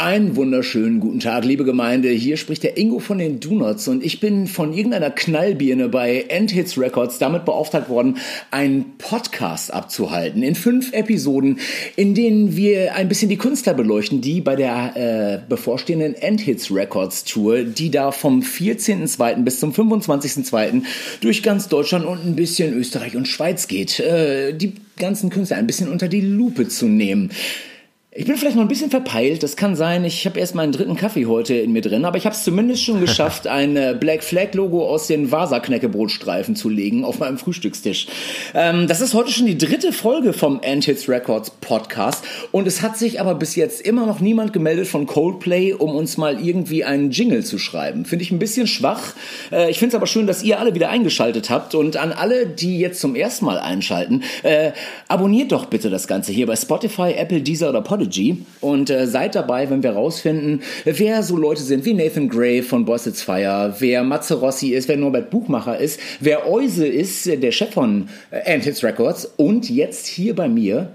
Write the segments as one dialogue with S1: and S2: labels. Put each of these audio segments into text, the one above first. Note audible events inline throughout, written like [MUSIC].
S1: Einen wunderschönen guten Tag, liebe Gemeinde. Hier spricht der Ingo von den Donuts und ich bin von irgendeiner Knallbirne bei Endhits Records damit beauftragt worden, einen Podcast abzuhalten in fünf Episoden, in denen wir ein bisschen die Künstler beleuchten, die bei der äh, bevorstehenden Endhits Records Tour, die da vom 14.02. bis zum 25.02. durch ganz Deutschland und ein bisschen Österreich und Schweiz geht, äh, die ganzen Künstler ein bisschen unter die Lupe zu nehmen. Ich bin vielleicht noch ein bisschen verpeilt, das kann sein. Ich habe erst meinen dritten Kaffee heute in mir drin, aber ich habe es zumindest schon [LAUGHS] geschafft, ein äh, Black Flag Logo aus den Vasa-Knäckebrotstreifen zu legen auf meinem Frühstückstisch. Ähm, das ist heute schon die dritte Folge vom Anthits Records Podcast und es hat sich aber bis jetzt immer noch niemand gemeldet von Coldplay, um uns mal irgendwie einen Jingle zu schreiben. Finde ich ein bisschen schwach. Äh, ich finde es aber schön, dass ihr alle wieder eingeschaltet habt und an alle, die jetzt zum ersten Mal einschalten, äh, abonniert doch bitte das Ganze hier bei Spotify, Apple, Deezer oder Podigy. Prodigy und äh, seid dabei, wenn wir rausfinden, wer so Leute sind wie Nathan Gray von Boys Fire, wer Matze Rossi ist, wer Norbert Buchmacher ist, wer Euse ist, der Chef von äh, Antics Records und jetzt hier bei mir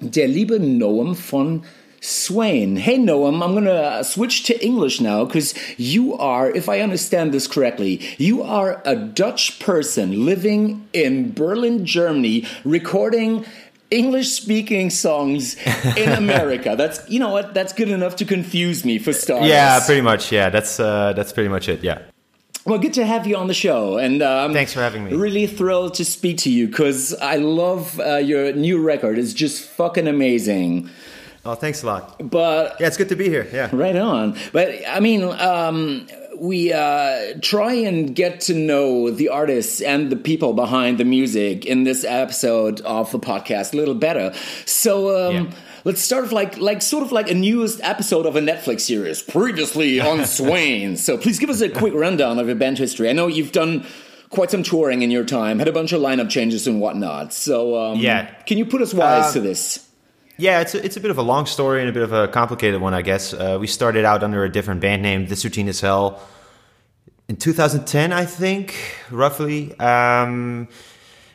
S1: der liebe Noam von Swain. Hey Noam, I'm gonna switch to English now because you are, if I understand this correctly, you are a Dutch person living in Berlin, Germany, recording English speaking songs in [LAUGHS] America. that's you know what that's good enough to confuse me for starters.
S2: Yeah, pretty much. Yeah, that's uh, that's pretty much it. Yeah.
S1: Well, good to have you on the show, and um,
S2: thanks for having me.
S1: Really thrilled to speak to you because I love uh, your new record. It's just fucking amazing.
S2: Oh, thanks a lot.
S1: But
S2: yeah, it's good to be here. Yeah,
S1: right on. But I mean, um, we uh, try and get to know the artists and the people behind the music in this episode of the podcast a little better. So. Um, yeah. Let's start with like, like sort of like a newest episode of a Netflix series, previously [LAUGHS] on Swain. So please give us a quick rundown of your band history. I know you've done quite some touring in your time, had a bunch of lineup changes and whatnot. So um,
S2: yeah,
S1: can you put us wise uh, to this?
S2: Yeah, it's a, it's a bit of a long story and a bit of a complicated one, I guess. Uh, we started out under a different band name, This Routine is Hell in 2010, I think, roughly, um,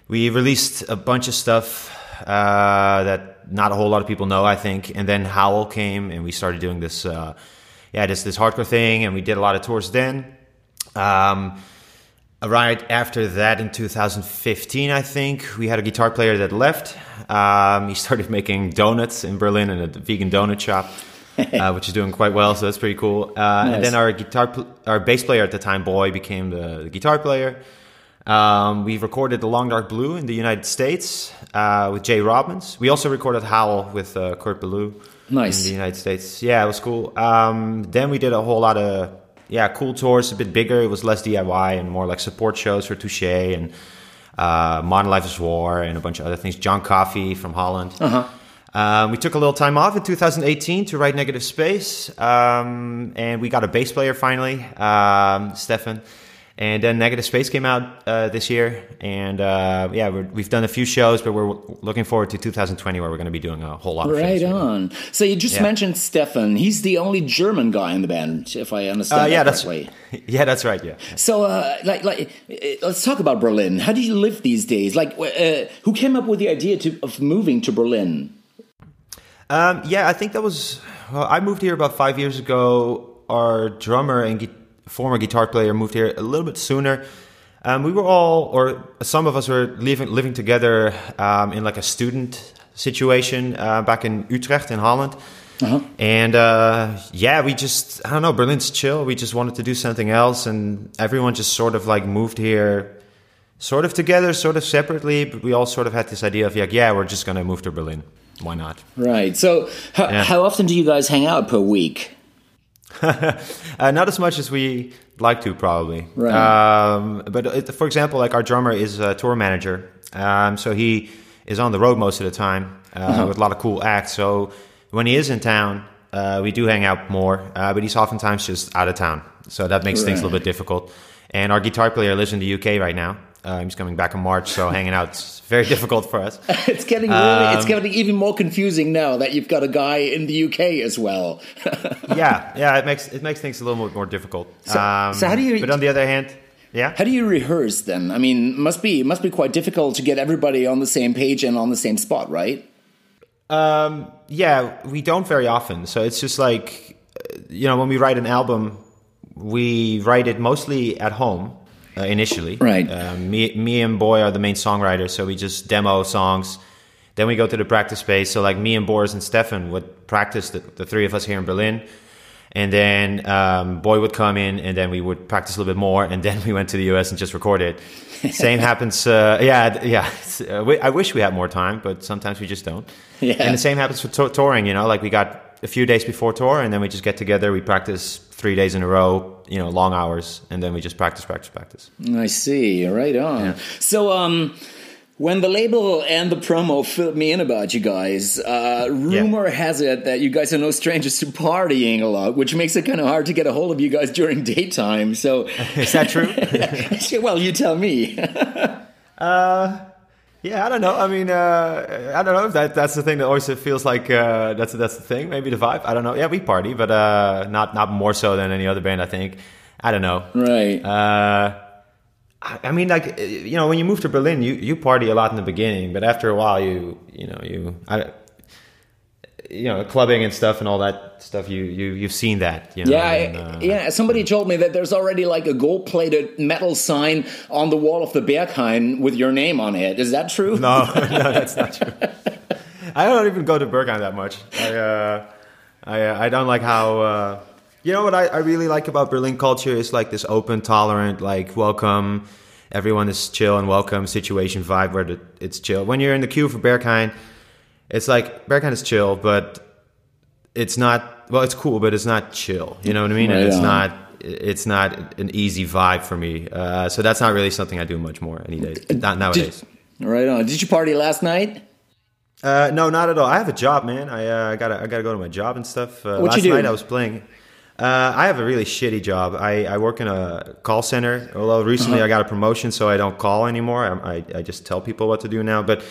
S2: we released a bunch of stuff uh, that not a whole lot of people know, I think. And then Howl came, and we started doing this, uh, yeah, this this hardcore thing, and we did a lot of tours then. Um, right after that, in 2015, I think we had a guitar player that left. Um, he [LAUGHS] started making donuts in Berlin in a vegan donut shop. uh, which is doing quite well. So that's pretty cool. Uh, nice. And then our guitar, our bass player at the time, Boy, became the, the guitar player. Um, we recorded the Long Dark Blue in the United States uh, with Jay Robbins. We also recorded Howl with uh, Kurt Ballou
S1: nice.
S2: in the United States. Yeah, it was cool. Um, then we did a whole lot of yeah cool tours, a bit bigger. It was less DIY and more like support shows for Touche and uh, Modern Life is War and a bunch of other things. John Coffey from Holland.
S1: Uh-huh.
S2: Um, we took a little time off in 2018 to write Negative Space, um, and we got a bass player finally, um, Stefan. And then Negative Space came out uh, this year, and uh, yeah, we have done a few shows, but we're looking forward to 2020 where we're going to be doing a whole lot. Of things.
S1: Right on. So you just yeah. mentioned Stefan. He's the only German guy in the band, if I understand. Uh,
S2: yeah,
S1: that
S2: that's [LAUGHS] Yeah, that's right. Yeah.
S1: So, uh, like, like, uh, let's talk about Berlin. How do you live these days? Like, uh, who came up with the idea to, of moving to Berlin?
S2: Um, yeah, I think that was. Well, I moved here about five years ago. Our drummer and former guitar player moved here a little bit sooner. Um, we were all, or some of us were living living together um, in like a student situation uh, back in Utrecht in Holland. Uh-huh. And uh, yeah, we just I don't know. Berlin's chill. We just wanted to do something else, and everyone just sort of like moved here, sort of together, sort of separately. But we all sort of had this idea of like, yeah, we're just gonna move to Berlin why not?
S1: Right. So, yeah. how often do you guys hang out per week? [LAUGHS]
S2: uh, not as much as we like to, probably.
S1: Right.
S2: Um, but it, for example, like our drummer is a tour manager, um, so he is on the road most of the time uh, uh-huh. with a lot of cool acts. So when he is in town, uh, we do hang out more, uh, but he's oftentimes just out of town. So that makes right. things a little bit difficult. And our guitar player lives in the UK right now. Uh, he's coming back in March, so hanging out's very difficult for us. [LAUGHS]
S1: it's getting really, um, it's getting even more confusing now that you've got a guy in the UK as well. [LAUGHS]
S2: yeah, yeah, it makes it makes things a little bit more difficult.
S1: So, um, so how do you?
S2: But on the other hand, yeah,
S1: how do you rehearse then? I mean, must be must be quite difficult to get everybody on the same page and on the same spot, right?
S2: Um, yeah, we don't very often. So it's just like you know, when we write an album, we write it mostly at home uh, initially.
S1: Right.
S2: Uh, me, me and Boy are the main songwriters, so we just demo songs. Then we go to the practice space. So like me and Boris and Stefan would practice the, the three of us here in Berlin. And then um, Boy would come in, and then we would practice a little bit more, and [LAUGHS] then we went to the US and just recorded. [LAUGHS] Same happens. Uh, yeah, yeah. Uh, we, I wish we had more time, but sometimes we just don't.
S1: Yeah.
S2: And the same happens for to- touring. You know, like we got a few days before tour, and then we just get together. We practice three days in a row. You know, long hours, and then we just practice, practice, practice.
S1: I see. Right on. So, um, when the label and the promo filled me in about you guys, uh, rumor has it that you guys are no strangers to partying a lot, which makes it kind of hard to get a hold of you guys [LAUGHS] during daytime. So, [LAUGHS]
S2: Is that true? [LAUGHS]
S1: well, you tell me.
S2: Yeah, I don't know. I mean, uh, I don't know if that that's the thing that always feels like uh, that's that's the thing. Maybe the vibe. I don't know. Yeah, we party, but uh, not not more so than any other band. I think. I don't know.
S1: right.
S2: Uh, I, I mean, like you know, when you move to Berlin, you, you party a lot in the beginning, but after a while, you you know you I, you know clubbing and stuff and all that stuff. You you you've seen that. You know,
S1: Yeah,
S2: and, uh,
S1: yeah. Somebody told me that there's already like a gold-plated metal sign on the wall of the Berghain with your name on it. Is that true?
S2: No, [LAUGHS] no, that's not true. I don't even go to Berghain that much. I, uh, I, uh, I don't like how. Uh, you know what I, I really like about Berlin culture is like this open, tolerant, like welcome. Everyone is chill and welcome situation vibe where the, it's chill. When you're in the queue for Berghain, it's like Berghain is chill, but it's not. Well, it's cool, but it's not chill. You know what I mean? And it's
S1: on.
S2: not. It's not an easy vibe for me. Uh, so that's not really something I do much more any day. Not nowadays.
S1: Right on. Did you party last night?
S2: Uh, no, not at all. I have a job, man. I uh, gotta I gotta go to my job and stuff. Uh,
S1: What
S2: last
S1: you do?
S2: night I was playing. Uh, I have a really shitty job. I, I work in a call center. Although recently
S1: Uh-huh.
S2: I got a promotion, so I don't call anymore. I, I, I just tell people what to do now. But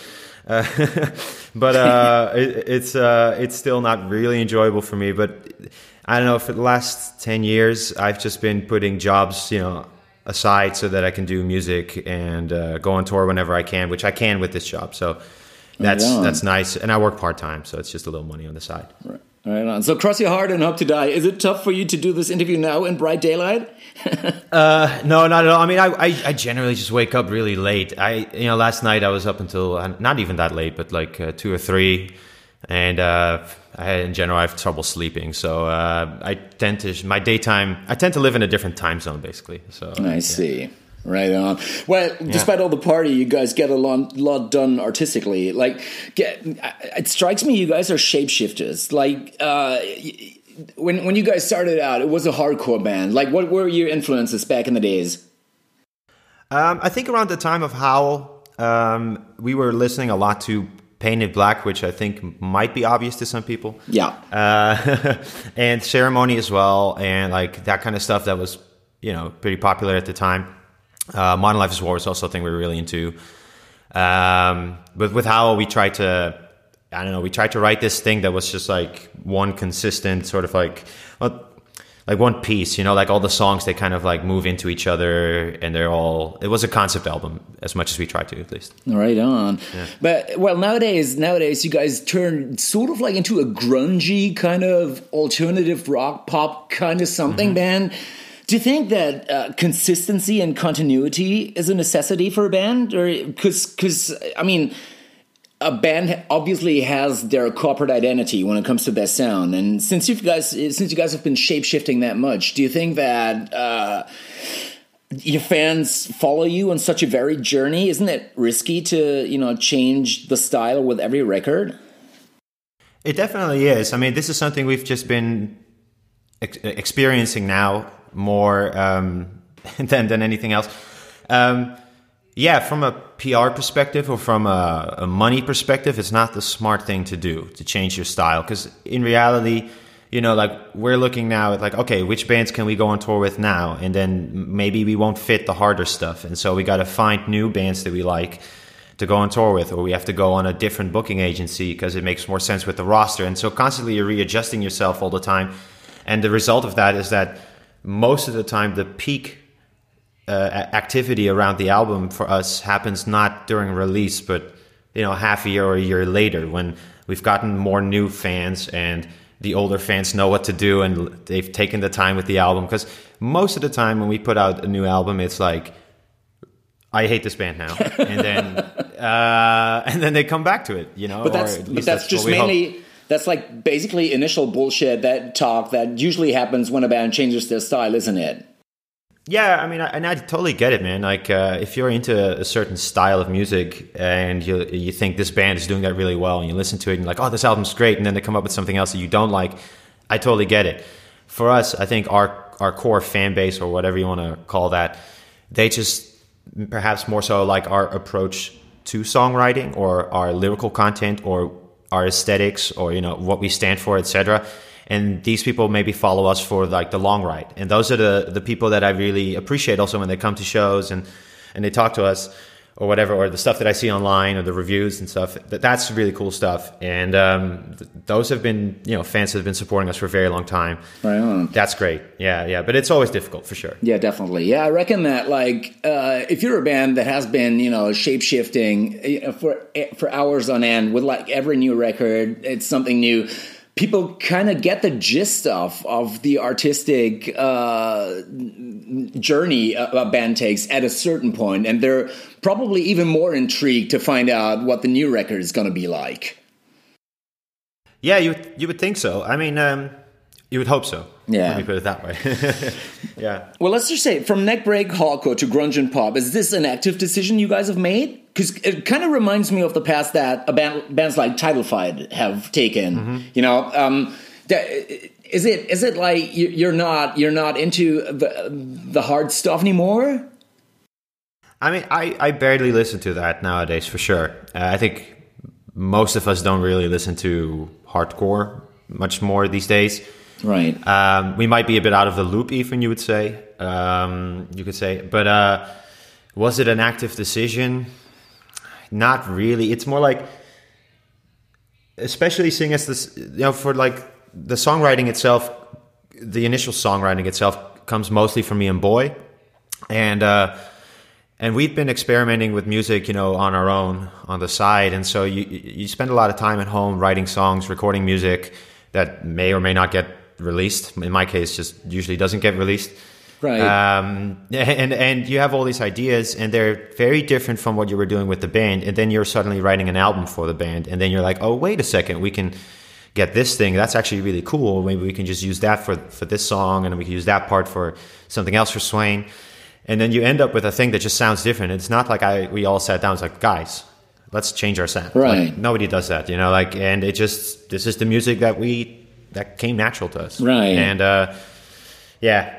S2: uh, [LAUGHS] but uh, it, it's uh, it's still not really enjoyable for me. But I don't know. For the last ten years, I've just been putting jobs, you know, aside so that I can do music and uh, go on tour whenever I can, which I can with this job. So that's
S1: on.
S2: that's nice. And I work part time, so it's just a little money on the side.
S1: Right. Right on. So cross your heart and hope to die. Is it tough for you to do this interview now in bright daylight? [LAUGHS]
S2: Uh, no, not at all. I mean, I, I, I generally just wake up really late. I, you know, last night I was up until uh, not even that late, but like uh, two or three, and uh, I, in general I have trouble sleeping. So uh, I tend to my daytime. I tend to live in a different time zone, basically. So
S1: I see. Right on. Well, despite all the party, you guys get a lot, lot done artistically. Like, get, it strikes me you guys are shapeshifters. Like, uh, when when you guys started out, it was a hardcore band. Like, what were your influences back in the days?
S2: Um, I think around the time of Howl, um, we were listening a lot to Paint It Black, which I think might be obvious to some people.
S1: Yeah.
S2: Uh, [LAUGHS] and Ceremony as well, and like that kind of stuff that was, you know, pretty popular at the time. Uh, Modern Life is War is also a thing we're really into. Um, but with Howl, we tried to, I don't know, we tried to write this thing that was just like one consistent sort of like, like one piece, you know, like all the songs they kind of like move into each other, and they're all. It was a concept album as much as we tried to, at least.
S1: Right on. But well, nowadays, nowadays, you guys turn sort of like into a grungy kind of alternative rock pop kind of something band. Do you think that uh, consistency and continuity is a necessity for a band, or because because I mean. A band obviously has their corporate identity when it comes to their sound, and since you guys, since you guys have been shape shifting that much, do you think that uh, your fans follow you on such a varied journey isn't it risky to you know change the style with every record
S2: It definitely is. I mean, this is something we've just been ex- experiencing now more um, [LAUGHS] than than anything else. Um, yeah, from a PR perspective or from a, a money perspective, it's not the smart thing to do to change your style because in reality, you know, like we're looking now at like, okay, which bands can we go on tour with now? And then maybe we won't fit the harder stuff, and so we got to find new bands that we like to go on tour with, or we have to go on a different booking agency because it makes more sense with the roster. And so constantly you're readjusting yourself all the time. And the result of that is that most of the time the peak uh, activity around the album for us happens not during release, but you know half a year or a year later when we've gotten more new fans and the older fans know what to do and they've taken the time with the album because most of the time when we put out a new album it's like I hate this band now, [LAUGHS] and then uh, and then they come back to it, you know.
S1: But that's but that's, that's just mainly hope. That's like basically initial bullshit that talk that usually happens when a band changes their style, isn't it?
S2: Yeah, I mean, I, and I totally get it, man. Like, uh, if you're into a certain style of music and you you think this band is doing that really well, and you listen to it and you're like, oh, this album's great, and then they come up with something else that you don't like, I totally get it. For us, I think our our core fan base or whatever you want to call that, they just perhaps more so like our approach to songwriting or our lyrical content or our aesthetics or you know what we stand for etc and these people maybe follow us for like the long ride. And those are the the people that i really appreciate also when they come to shows and and they talk to us or whatever, or the stuff that I see online or the reviews and stuff. That, that's really cool stuff. And um, th- those have been, you know, fans have been supporting us for a very long time.
S1: Right on.
S2: That's great. Yeah, yeah. But it's always difficult for sure.
S1: Yeah, definitely. Yeah, I reckon that like uh, if you're a band that has been, you know, shape shifting you know, for for hours on end with like every new record, it's something new people kind of get the gist of of the artistic uh, journey a, band takes at a certain point, and they're probably even more intrigued to find out what the new record is going to be like.
S2: Yeah, you you would think so. I mean, um, you would hope so.
S1: Yeah.
S2: Let me put it that way. [LAUGHS] yeah.
S1: Well, let's just say from neckbreak hardcore to grunge and pop, is this an active decision you guys have made? Because it kind of reminds me of the past that band, bands like Title Fight have taken. Mm -hmm. You know, um, is it is it like you're not you're not into the the hard stuff anymore?
S2: I mean, I, I barely listen to that nowadays for sure. Uh, I think most of us don't really listen to hardcore much more these days.
S1: Right.
S2: Um, we might be a bit out of the loop, even you would say. Um, you could say, but uh, was it an active decision? Not really. It's more like, especially seeing as this, you know, for like the songwriting itself, the initial songwriting itself comes mostly from me and Boy, and uh, and we've been experimenting with music, you know, on our own on the side, and so you you spend a lot of time at home writing songs, recording music that may or may not get released. In my case, just usually doesn't get released.
S1: Right.
S2: Um, [LAUGHS] and and you have all these ideas, and they're very different from what you were doing with the band. And then you're suddenly writing an album for the band, and then you're like, oh, wait a second, we can get this thing. That's actually really cool. Maybe we can just use that for for this song, and we can use that part for something else for Swain. And then you end up with a thing that just sounds different. It's not like I we all sat down. It's like, guys, let's change our sound.
S1: Right.
S2: Like, nobody does that, you know. Like, and it just this is the music that we that came natural to us.
S1: Right.
S2: And uh, yeah,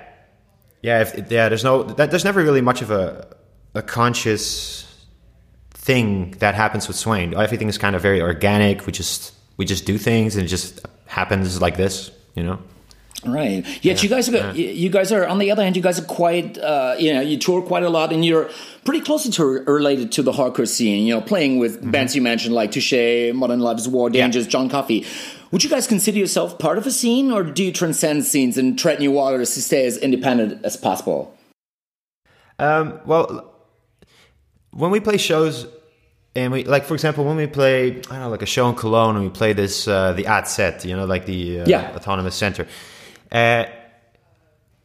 S2: yeah, if, yeah. There's no, that, there's never really much of a a conscious thing that happens with Swain. Everything is kind of very organic. We just we just do things, and it just happens like this, you know.
S1: Right. Yet yeah. you guys are yeah. you guys are on the other hand you guys are quite uh, you know you tour quite a lot and you're pretty closely to, related to the hardcore scene. You know, playing with mm -hmm. bands you mentioned like Touche, Modern Life is War, Dangers, yeah. John Coffey. Would you guys consider yourself part of a scene, or do you transcend scenes and tread new waters to stay as independent as possible?
S2: Um, well, when we play shows, and we like, for example, when we play, I don't know, like a show in Cologne, and we play this uh, the ad set, you know, like the uh,
S1: yeah.
S2: autonomous center. Uh,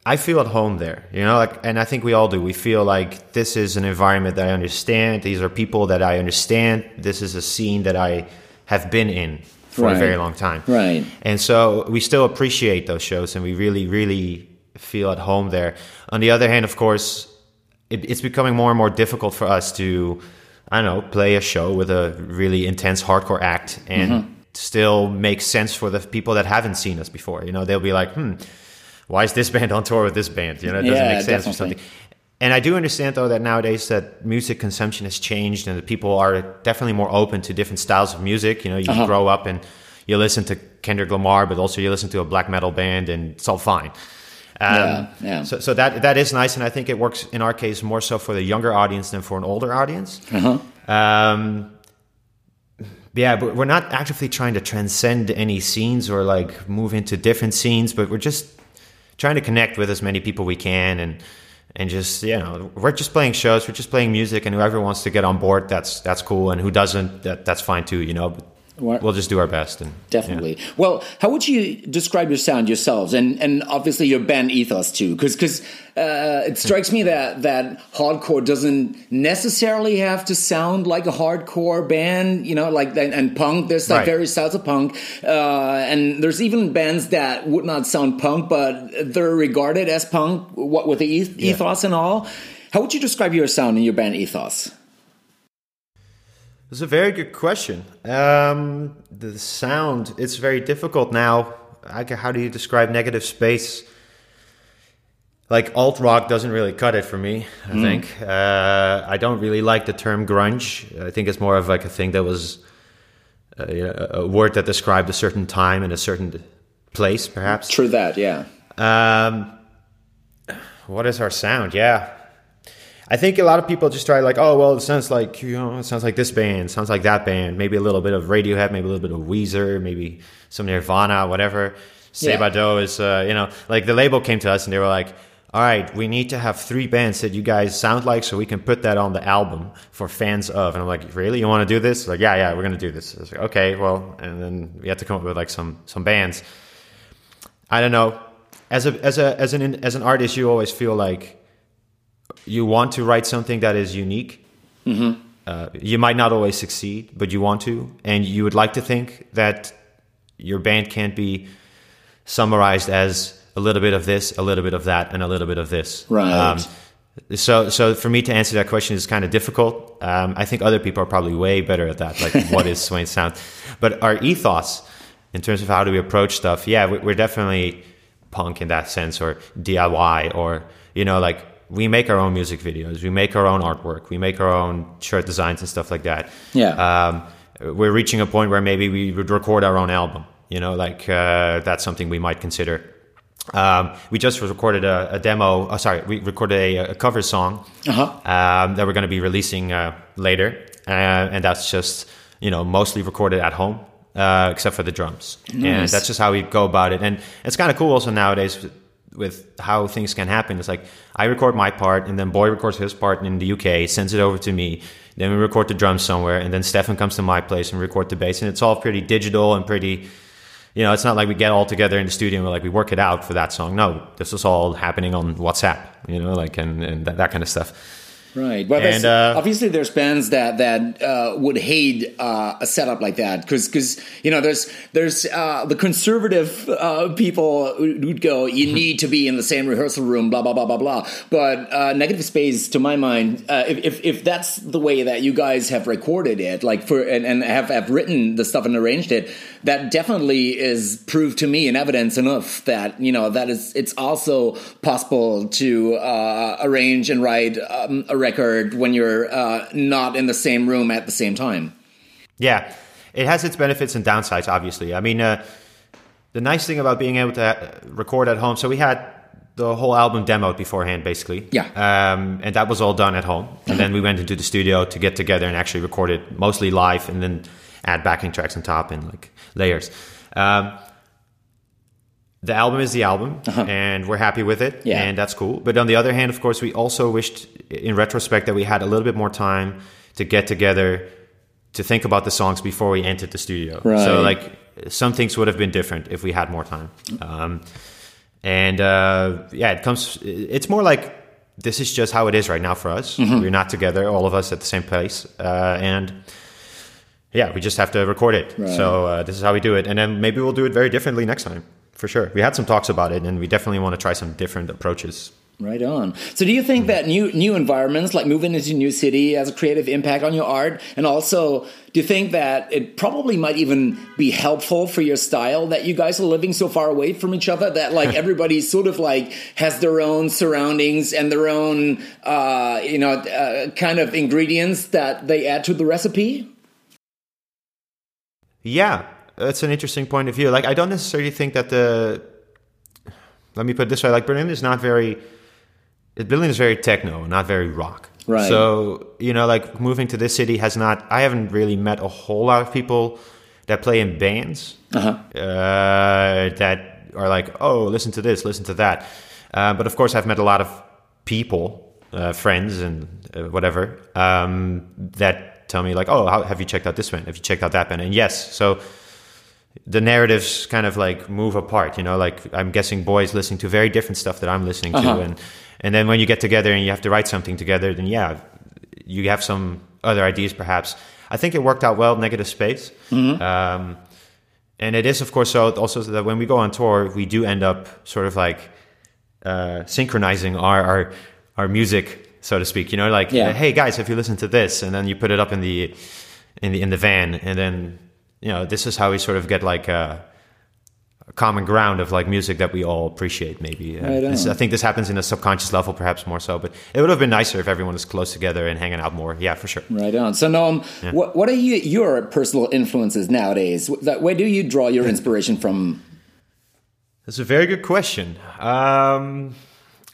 S2: I feel at home there, you know, like, and I think we all do. We feel like this is an environment that I understand. These are people that I understand. This is a scene that I have been in for right. a very long time.
S1: Right.
S2: And so we still appreciate those shows and we really, really feel at home there. On the other hand, of course, it, it's becoming more and more difficult for us to, I don't know, play a show with a really intense hardcore act and mm-hmm. still make sense for the people that haven't seen us before. You know, they'll be like, hmm, why is this [LAUGHS] band on tour with this band? You know, it doesn't
S1: yeah,
S2: make sense definitely. or something. And I do understand though that nowadays that music consumption has changed and that people are definitely more open to different styles of music. You know, you uh-huh. grow up and you listen to Kendrick Lamar, but also you listen to a black metal band and it's all fine.
S1: Um, yeah, yeah.
S2: So, so that that is nice, and I think it works in our case more so for the younger audience than for an older audience.
S1: Uh-huh. Um,
S2: yeah, but we're not actively trying to transcend any scenes or like move into different scenes, but we're just trying to connect with as many people we can and and just you know we're just playing shows we're just playing music and whoever wants to get on board that's that's cool and who doesn't that that's fine too you know what? we'll just do our best. And
S1: definitely. Yeah. Well, how would you describe your sound yourselves, and and obviously your band ethos too? Because because uh, it strikes me that that hardcore doesn't necessarily have to sound like a hardcore band. You know, like and punk. There's like right. various styles of punk, uh, and there's even bands that would not sound punk, but they're regarded as punk. What with the ethos yeah. and all. How would you describe your sound and your band ethos?
S2: It's a very good question. Um, the sound, it's very difficult now. How do you describe negative space? Like alt rock doesn't really cut it for me. I mm. think uh, I don't really like the term grunge. I think it's more of like a thing that was uh, a word that described a certain time and a certain place, perhaps.
S1: True that, yeah. Um,
S2: what is our sound? Yeah, I think a lot of people just try like, oh well, it sounds like you know, it sounds like this band, sounds like that band, maybe a little bit of Radiohead, maybe a little bit of Weezer, maybe some Nirvana, whatever. Sebadoh yeah. is, uh, you know, like the label came to us and they were like, all right, we need to have three bands that you guys sound like so we can put that on the album for fans of. And I'm like, really? You want to do this? Like, yeah, yeah, we're going to do this. It's like, okay, well, and then we had to come up with like some, some bands. I don't know. As a, as a, as an, as an artist, you always feel like, you want to write something that is unique. Mm-hmm. Uh, you might not always succeed, but you want to, and you would like to think that your band can't be summarized as a little bit of this, a little bit of that, and a little bit of this.
S1: Right. Um,
S2: so, so for me to answer that question is kind of difficult. Um, I think other people are probably way better at that. Like, what is Swain sound? But our ethos, in terms of how do we approach stuff, yeah, we're definitely punk in that sense, or DIY, or you know, like we make our own music videos, we make our own artwork, we make our own shirt designs and stuff like that.
S1: Yeah. Um,
S2: we're reaching a point where maybe we would record our own album. You know, like uh, that's something we might consider. Um, we just recorded a, a demo. Oh, sorry, we recorded a, a cover song uh-huh. um, that we're going to be releasing uh, later, uh, and that's just you know mostly recorded at home, uh, except for the drums. Nice. And that's just how we go about it. And it's kind of cool also nowadays with how things can happen. It's like I record my part, and then Boy records his part in the UK, sends it over to me. Then we record the drums somewhere, and then Stefan comes to my place and record the bass. And it's all pretty digital and pretty, you know, it's not like we get all together in the studio and we're like we work it out for that song. No, this is all happening on WhatsApp, you know, like and, and that, that kind of stuff.
S1: Right. Well, and, uh, obviously there's bands that that uh, would hate uh, a setup like that because because you know there's there's uh, the conservative uh, people who'd go you need to be in the same rehearsal room blah blah blah blah blah. But uh, negative space, to my mind, if, if, if that's the way that you guys have recorded it, like for and, and have have written the stuff and arranged it, that definitely is proved to me and evidence enough that you know that is it's also possible to arrange and write um, a record when you're uh, not in the same room at the same time.
S2: Yeah, it has its benefits and downsides, obviously. I mean, uh, the nice thing about being able to record at home, so we had the whole album demoed beforehand, basically.
S1: Yeah.
S2: Um, and that was all done at home. And then we went into the studio to get together and actually record it mostly live and then add backing tracks on top and like layers. Um, the album is the album uh-huh. and we're happy with it yeah. and that's cool but on the other hand of course we also wished in retrospect that we had a little bit more time to get together to think about the songs before we entered the studio right. so like some things would have been different if we had more time um, and uh, yeah it comes it's more like this is just how it is right now for us mm-hmm. we're not together all of us at the same place uh, and yeah we just have to record it right. so uh, this is how we do it and then maybe we'll do it very differently next time for sure. We had some talks about it, and we definitely want to try some different approaches.
S1: Right on. So, do you think mm-hmm. that new new environments, like moving into a new city, has a creative impact on your art? And also, do you think that it probably might even be helpful for your style that you guys are living so far away from each other that like [LAUGHS] everybody sort of like has their own surroundings and their own, uh, you know, uh, kind of ingredients that they add to the recipe?
S2: Yeah, that's an interesting point of view. Like, I don't necessarily think that the. Let me put it this way: like Berlin is not very. Berlin is very techno, not very rock.
S1: Right.
S2: So you know, like moving to this city has not. I haven't really met a whole lot of people that play in bands uh-huh. uh, that are like, oh, listen to this, listen to that. Uh, but of course, I've met a lot of people, uh, friends, and uh, whatever um, that tell me like, "Oh, how, have you checked out this band? Have you checked out that band?" And yes, so the narratives kind of like move apart. You know, like I'm guessing boys listening to very different stuff that I'm listening
S1: Uh-huh.
S2: to, and and then when you get together and you have to write something together, then yeah, you have some other ideas perhaps. I think it worked out well. Negative space. Um, and it is, of course, so also that when we go on tour, we do end up sort of like uh, synchronizing our, our our music, so to speak. You know, like,
S1: Yeah.
S2: hey guys, if you listen to this, and then you put it up in the in the in the van, and then you know, this is how we sort of get like a, a common ground of like music that we all appreciate. Maybe Uh,
S1: Right
S2: I think this happens in a subconscious level, perhaps more so. But it would have been nicer if everyone was close together and hanging out more. Yeah, for sure.
S1: Right on. So, Noam, what, what are you, your personal influences nowadays? Where do you draw your inspiration from?
S2: That's a very good question. Um,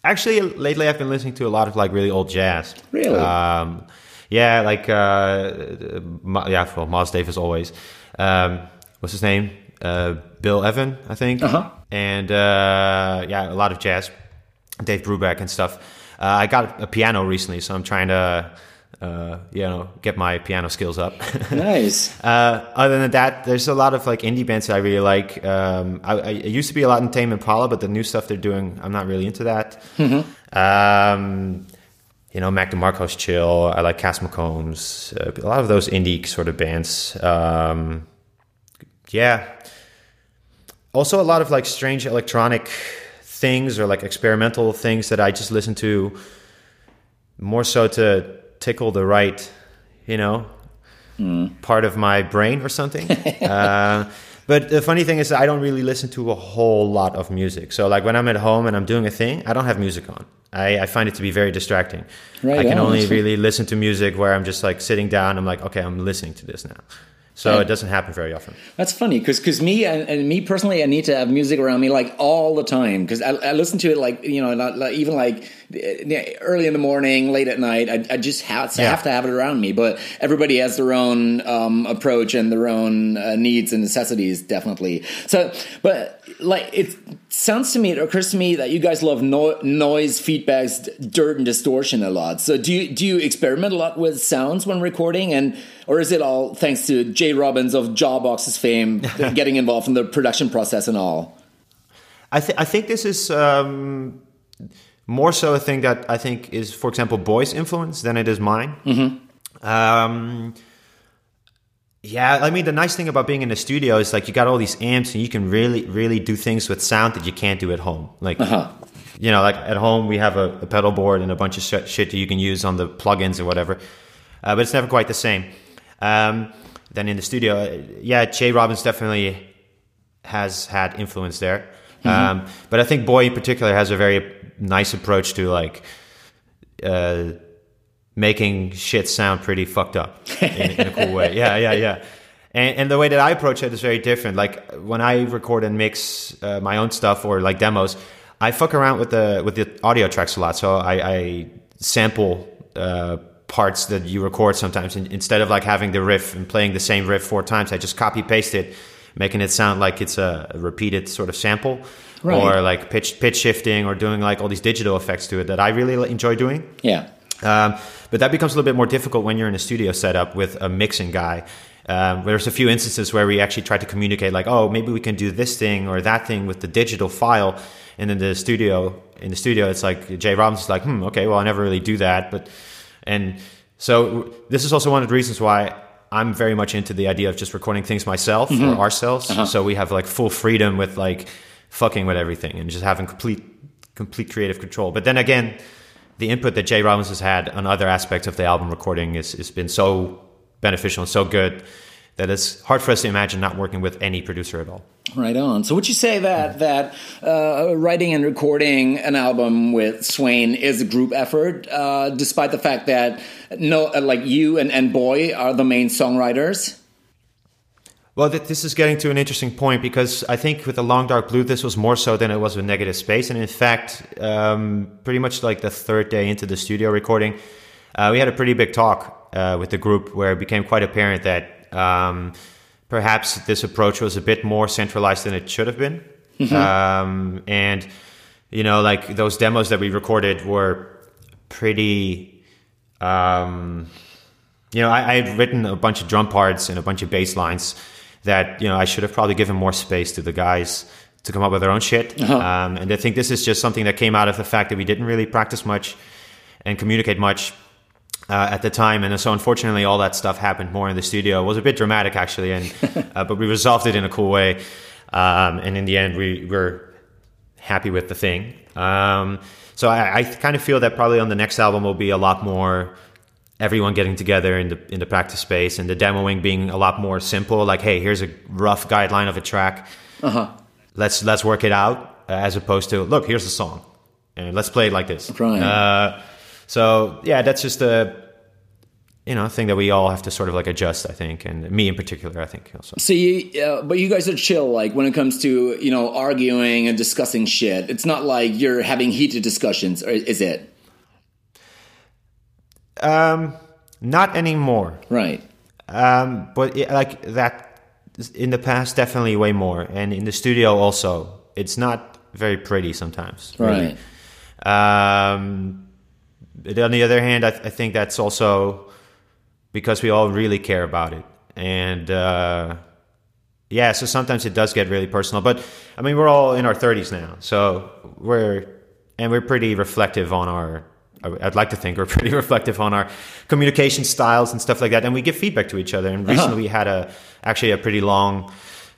S2: actually, lately I've been listening to a lot of like really old jazz.
S1: Really?
S2: Um, yeah, like uh, yeah, well, Miles Davis always. Um, what's his name? Uh, Bill Evan, I think.
S1: Uh-huh.
S2: And uh, yeah, a lot of jazz. Dave Brubeck and stuff. Uh, I got a piano recently, so I'm trying to, uh, you know, get my piano skills up. [LAUGHS]
S1: Nice.
S2: Uh, other than that, there's a lot of like indie bands that I really like. Um, I, I it used to be a lot in Tame Impala, but the new stuff they're doing, I'm not really into that. Um, you know, Mac DeMarco's chill. I like Cass McCombs. Uh, a lot of those indie sort of bands. Um, yeah. Also, a lot of like strange electronic things or like experimental things that I just listen to more so to tickle the right, you know, part of my brain or something. [LAUGHS] uh, but the funny thing is, I don't really listen to a whole lot of music. So, like when I'm at home and I'm doing a thing, I don't have music on. I, I find it to be very distracting.
S1: Right
S2: I can
S1: on.
S2: only really listen to music where I'm just like sitting down. I'm like, okay, I'm listening to this now. So
S1: Right.
S2: it doesn't happen very often.
S1: That's funny because me and, and me personally, I need to have music around me like all the time because I, I listen to it like you know not, like, even like early in the morning, late at night. I, I just have to
S2: Yeah.
S1: have to have it around me. But everybody has their own um, approach and their own uh, needs and necessities, definitely. So, but like it sounds to me, it occurs to me that you guys love no- noise, feedbacks, dirt, and distortion a lot. So do you do you experiment a lot with sounds when recording and? Or is it all thanks to Jay Robbins of Jawbox's fame [LAUGHS] getting involved in the production process and all?
S2: I, th- I think this is um, more so a thing that I think is, for example, boys' influence than it is mine. Um, yeah, I mean, the nice thing about being in the studio is like you got all these amps and you can really, really do things with sound that you can't do at home. Like, you know, like at home we have a, a pedal board and a bunch of sh- shit that you can use on the plugins or whatever, uh, but it's never quite the same. Um, then in the studio, uh, yeah, Jay Robbins definitely has had influence there. Um, but I think Boy in particular has a very nice approach to like uh, making shit sound pretty fucked up in, in a cool way. [LAUGHS] Yeah, yeah, yeah. And, and the way that I approach it is very different. Like when I record and mix uh, my own stuff or like demos, I fuck around with the with the audio tracks a lot. So I, I sample uh, parts that you record sometimes. And instead of like having the riff and playing the same riff four times, I just copy paste it, making it sound like it's a repeated sort of sample.
S1: Right.
S2: Or like pitch pitch shifting, or doing like all these digital effects to it that I really enjoy doing.
S1: Yeah.
S2: Um, but that becomes a little bit more difficult when you're in a studio setup with a mixing guy. Um, there's a few instances where we actually try to communicate, like, oh, maybe we can do this thing or that thing with the digital file. And in the studio, in the studio, it's like Jay Robbins is like, hmm, okay, well, I never really do that, but and so this is also one of the reasons why I'm very much into the idea of just recording things myself or ourselves. So we have like full freedom with like fucking with everything and just having complete complete creative control. But then again, the input that Jay Robbins has had on other aspects of the album recording is has been so beneficial and so good that it's hard for us to imagine not working with any producer at all.
S1: Right on. So would you say that that uh, writing and recording an album with Swain is a group effort, uh, despite the fact that no, like you and, and Boy are the main songwriters?
S2: Well, th- this is getting to an interesting point because I think with the Long Dark Blue, this was more so than it was with Negative Space. And in fact, um, pretty much like the third day into the studio recording, uh, we had a pretty big talk uh, with the group where it became quite apparent that um, perhaps this approach was a bit more centralized than it should have been. Um, and, you know, like those demos that we recorded were pretty. Um, you know, I, I had written a bunch of drum parts and a bunch of bass lines that you know I should have probably given more space to the guys to come up with their own shit. Uh-huh. Um, and I think this is just something that came out of the fact that we didn't really practice much and communicate much uh, at the time. And so, unfortunately, all that stuff happened more in the studio. It was a bit dramatic, actually, and [LAUGHS] uh, but we resolved it in a cool way. Um, and in the end, we were happy with the thing. Um, so I, I kind of feel that probably on the next album will be a lot more everyone getting together in the in the practice space and the demoing being a lot more simple. Like, hey, here's a rough guideline of a track. Uh-huh. Let's let's work it out, uh, as opposed to look, here's the song, and let's play it like this.
S1: Right. Uh,
S2: so yeah, that's just a you know thing that we all have to sort of like adjust. I think, and me in particular, I think also.
S1: So you, uh, but you guys are chill, like when it comes to you know arguing and discussing shit. It's not like you're having heated discussions, or is it?
S2: Um, not anymore.
S1: Right.
S2: Um, but it, like that in the past, definitely way more, and in the studio also. It's not very pretty sometimes.
S1: Right.
S2: Um, on the other hand, I, th- I, think that's also because we all really care about it, and uh, yeah, so sometimes it does get really personal. But I mean, we're all in our thirties now, so we're and we're pretty reflective on our I'd like to think we're [LAUGHS] pretty reflective on our communication styles and stuff like that, and we give feedback to each other. And uh-huh. recently, uh-huh. we had a actually a pretty long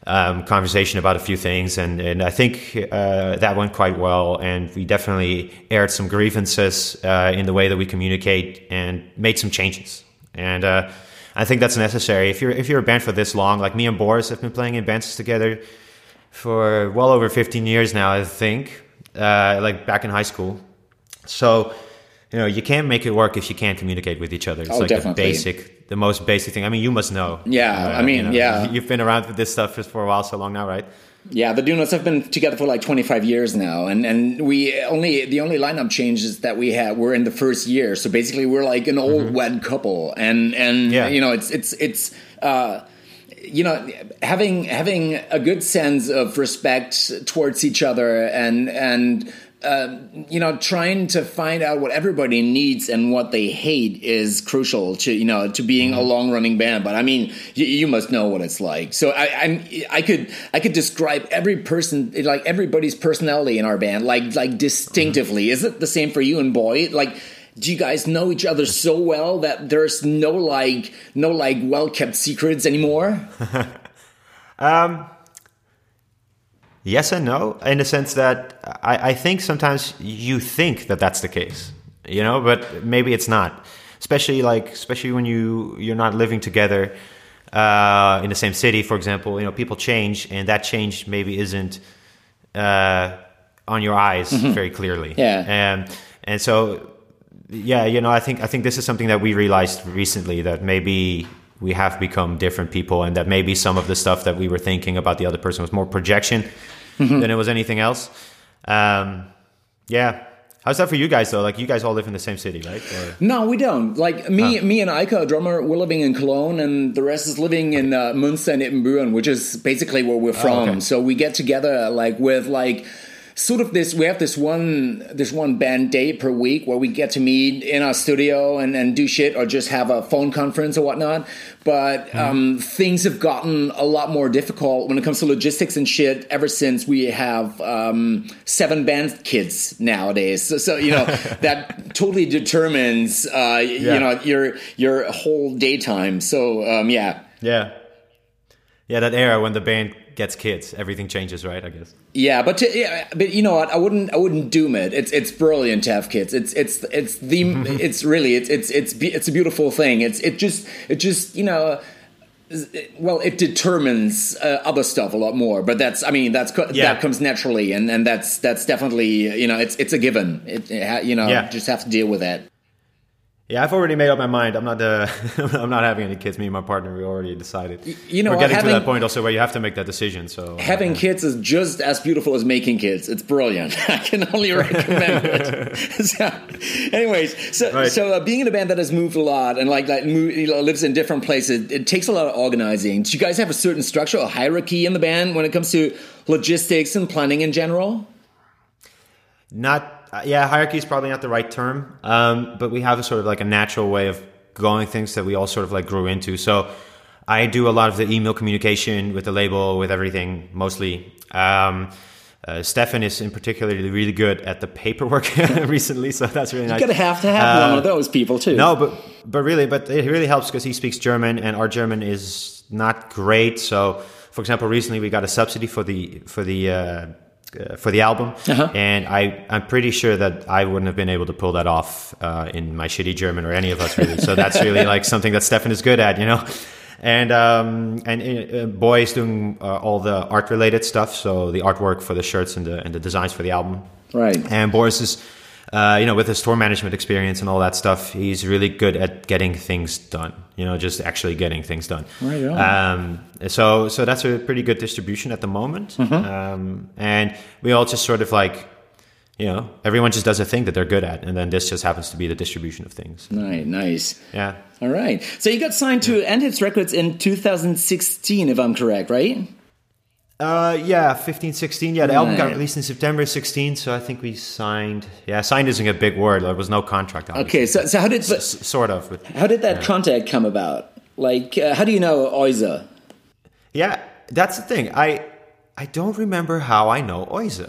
S2: um, conversation about a few things, and, and I think uh, that went quite well. And we definitely aired some grievances uh, in the way that we communicate and made some changes. And uh, I think that's necessary. If you're if you're a band for this long, like me and Boris have been playing in bands together for well over 15 years now, I think, uh, like back in high school. So you know, you can't make it work if you can't communicate with each other. It's
S1: oh,
S2: like
S1: definitely.
S2: the basic, the most basic thing. I mean, you must know.
S1: Yeah, uh, I mean,
S2: you know,
S1: yeah.
S2: You've been around with this stuff for a while, so long now, right?
S1: Yeah, the Donots have been together for like 25 years now, and and we only the only lineup changes that we had were in the first year. So basically, we're like an old mm-hmm. wed couple, and and yeah. you know, it's it's it's. Uh, you know having having a good sense of respect towards each other and and um, you know, trying to find out what everybody needs and what they hate is crucial to you know to being a mm-hmm. long running band. But I mean, you, you must know what it's like. So I, I'm I could I could describe every person like everybody's personality in our band like like distinctively. Is it the same for you and Boy? Like do you guys know each other so well that there's no like no like well kept secrets anymore? [LAUGHS]
S2: um Yes and no, in the sense that I, I think sometimes you think that that's the case, you know, but maybe it's not. Especially like, especially when you you're not living together uh, in the same city, for example. You know, people change, and that change maybe isn't uh, on your eyes mm-hmm. very clearly.
S1: Yeah,
S2: and and so yeah, you know, I think I think this is something that we realized recently that maybe we have become different people and that maybe some of the stuff that we were thinking about the other person was more projection mm-hmm. than it was anything else. Um, yeah. How's that for you guys though? Like you guys all live in the same city, right? Or?
S1: No, we don't. Like me, huh. me and Eike, drummer, we're living in Cologne, and the rest is living in uh, Münster and Ibbenbüren, which is basically where we're from. Oh, okay. So we get together like with like sort of this we have this one this one band day per week where we get to meet in our studio and, and do shit or just have a phone conference or whatnot. But mm-hmm. um, things have gotten a lot more difficult when it comes to logistics and shit ever since we have um, seven band kids nowadays. So, so you know [LAUGHS] that totally determines uh, yeah. you know your your whole daytime. So um, yeah.
S2: Yeah. Yeah that era when the band gets kids, everything changes, right? I guess.
S1: Yeah, but to, yeah, but you know what? I wouldn't I wouldn't doom it. It's it's brilliant to have kids. It's it's it's the [LAUGHS] it's really it's it's it's it's a beautiful thing. It's it just it just you know well it determines uh, other stuff a lot more but that's i mean that's yeah. that comes naturally and and that's that's definitely you know it's it's a given it, you know yeah. just have to deal with that
S2: yeah, I've already made up my mind. I'm not uh, [LAUGHS] I'm not having any kids. Me and my partner, we already decided.
S1: You know,
S2: we're getting
S1: having,
S2: to that point also where you have to make that decision. So
S1: having uh, kids is just as beautiful as making kids. It's brilliant. [LAUGHS] I can only recommend it. [LAUGHS] so, anyways, so right. so uh, being in a band that has moved a lot and like like move, you know, lives in different places, it takes a lot of organizing. Do you guys have a certain structure or hierarchy in the band when it comes to logistics and planning in general?
S2: Not yeah, hierarchy is probably not the right term, um, but we have a sort of like a natural way of going things that we all sort of like grew into. So I do a lot of the email communication with the label, with everything mostly. Um, uh, Stefan is in particularly really good at the paperwork [LAUGHS] recently, so that's really nice.
S1: You're gonna have to have uh, one of those people too.
S2: No, but but really, but it really helps because he speaks German, and our German is not great. So, for example, recently we got a subsidy for the for the uh, uh, for the album,
S1: Uh-huh.
S2: and I I'm pretty sure that I wouldn't have been able to pull that off uh, in my shitty German or any of us really. so [LAUGHS] that's really like something that Stefan is good at, you know. And um, and uh, Boy is doing uh, all the art related stuff, so the artwork for the shirts and the and the designs for the album.
S1: Right.
S2: And Boris is, uh, you know, with his tour management experience and all that stuff, he's really good at getting things done. You know, just actually getting things done.
S1: Right.
S2: Um, so so that's a pretty good distribution at the moment. Um, and we all just sort of like, you know, everyone just does a thing that they're good at, and then this just happens to be the distribution of things.
S1: Nice, Nice.
S2: Yeah.
S1: All right. So you got signed to Endhits Records in 2016, if I'm correct, right?
S2: Uh, yeah, 15, 16. Yeah, the album got released in September 16, so I think we signed. Yeah, signed isn't a big word. There was no contract. Obviously.
S1: Okay. So so how did
S2: S- sort of. But
S1: how did that contact come about? Like, uh, how do you know Oise?
S2: yeah, that's the thing. I I don't remember how I know Oise. [LAUGHS]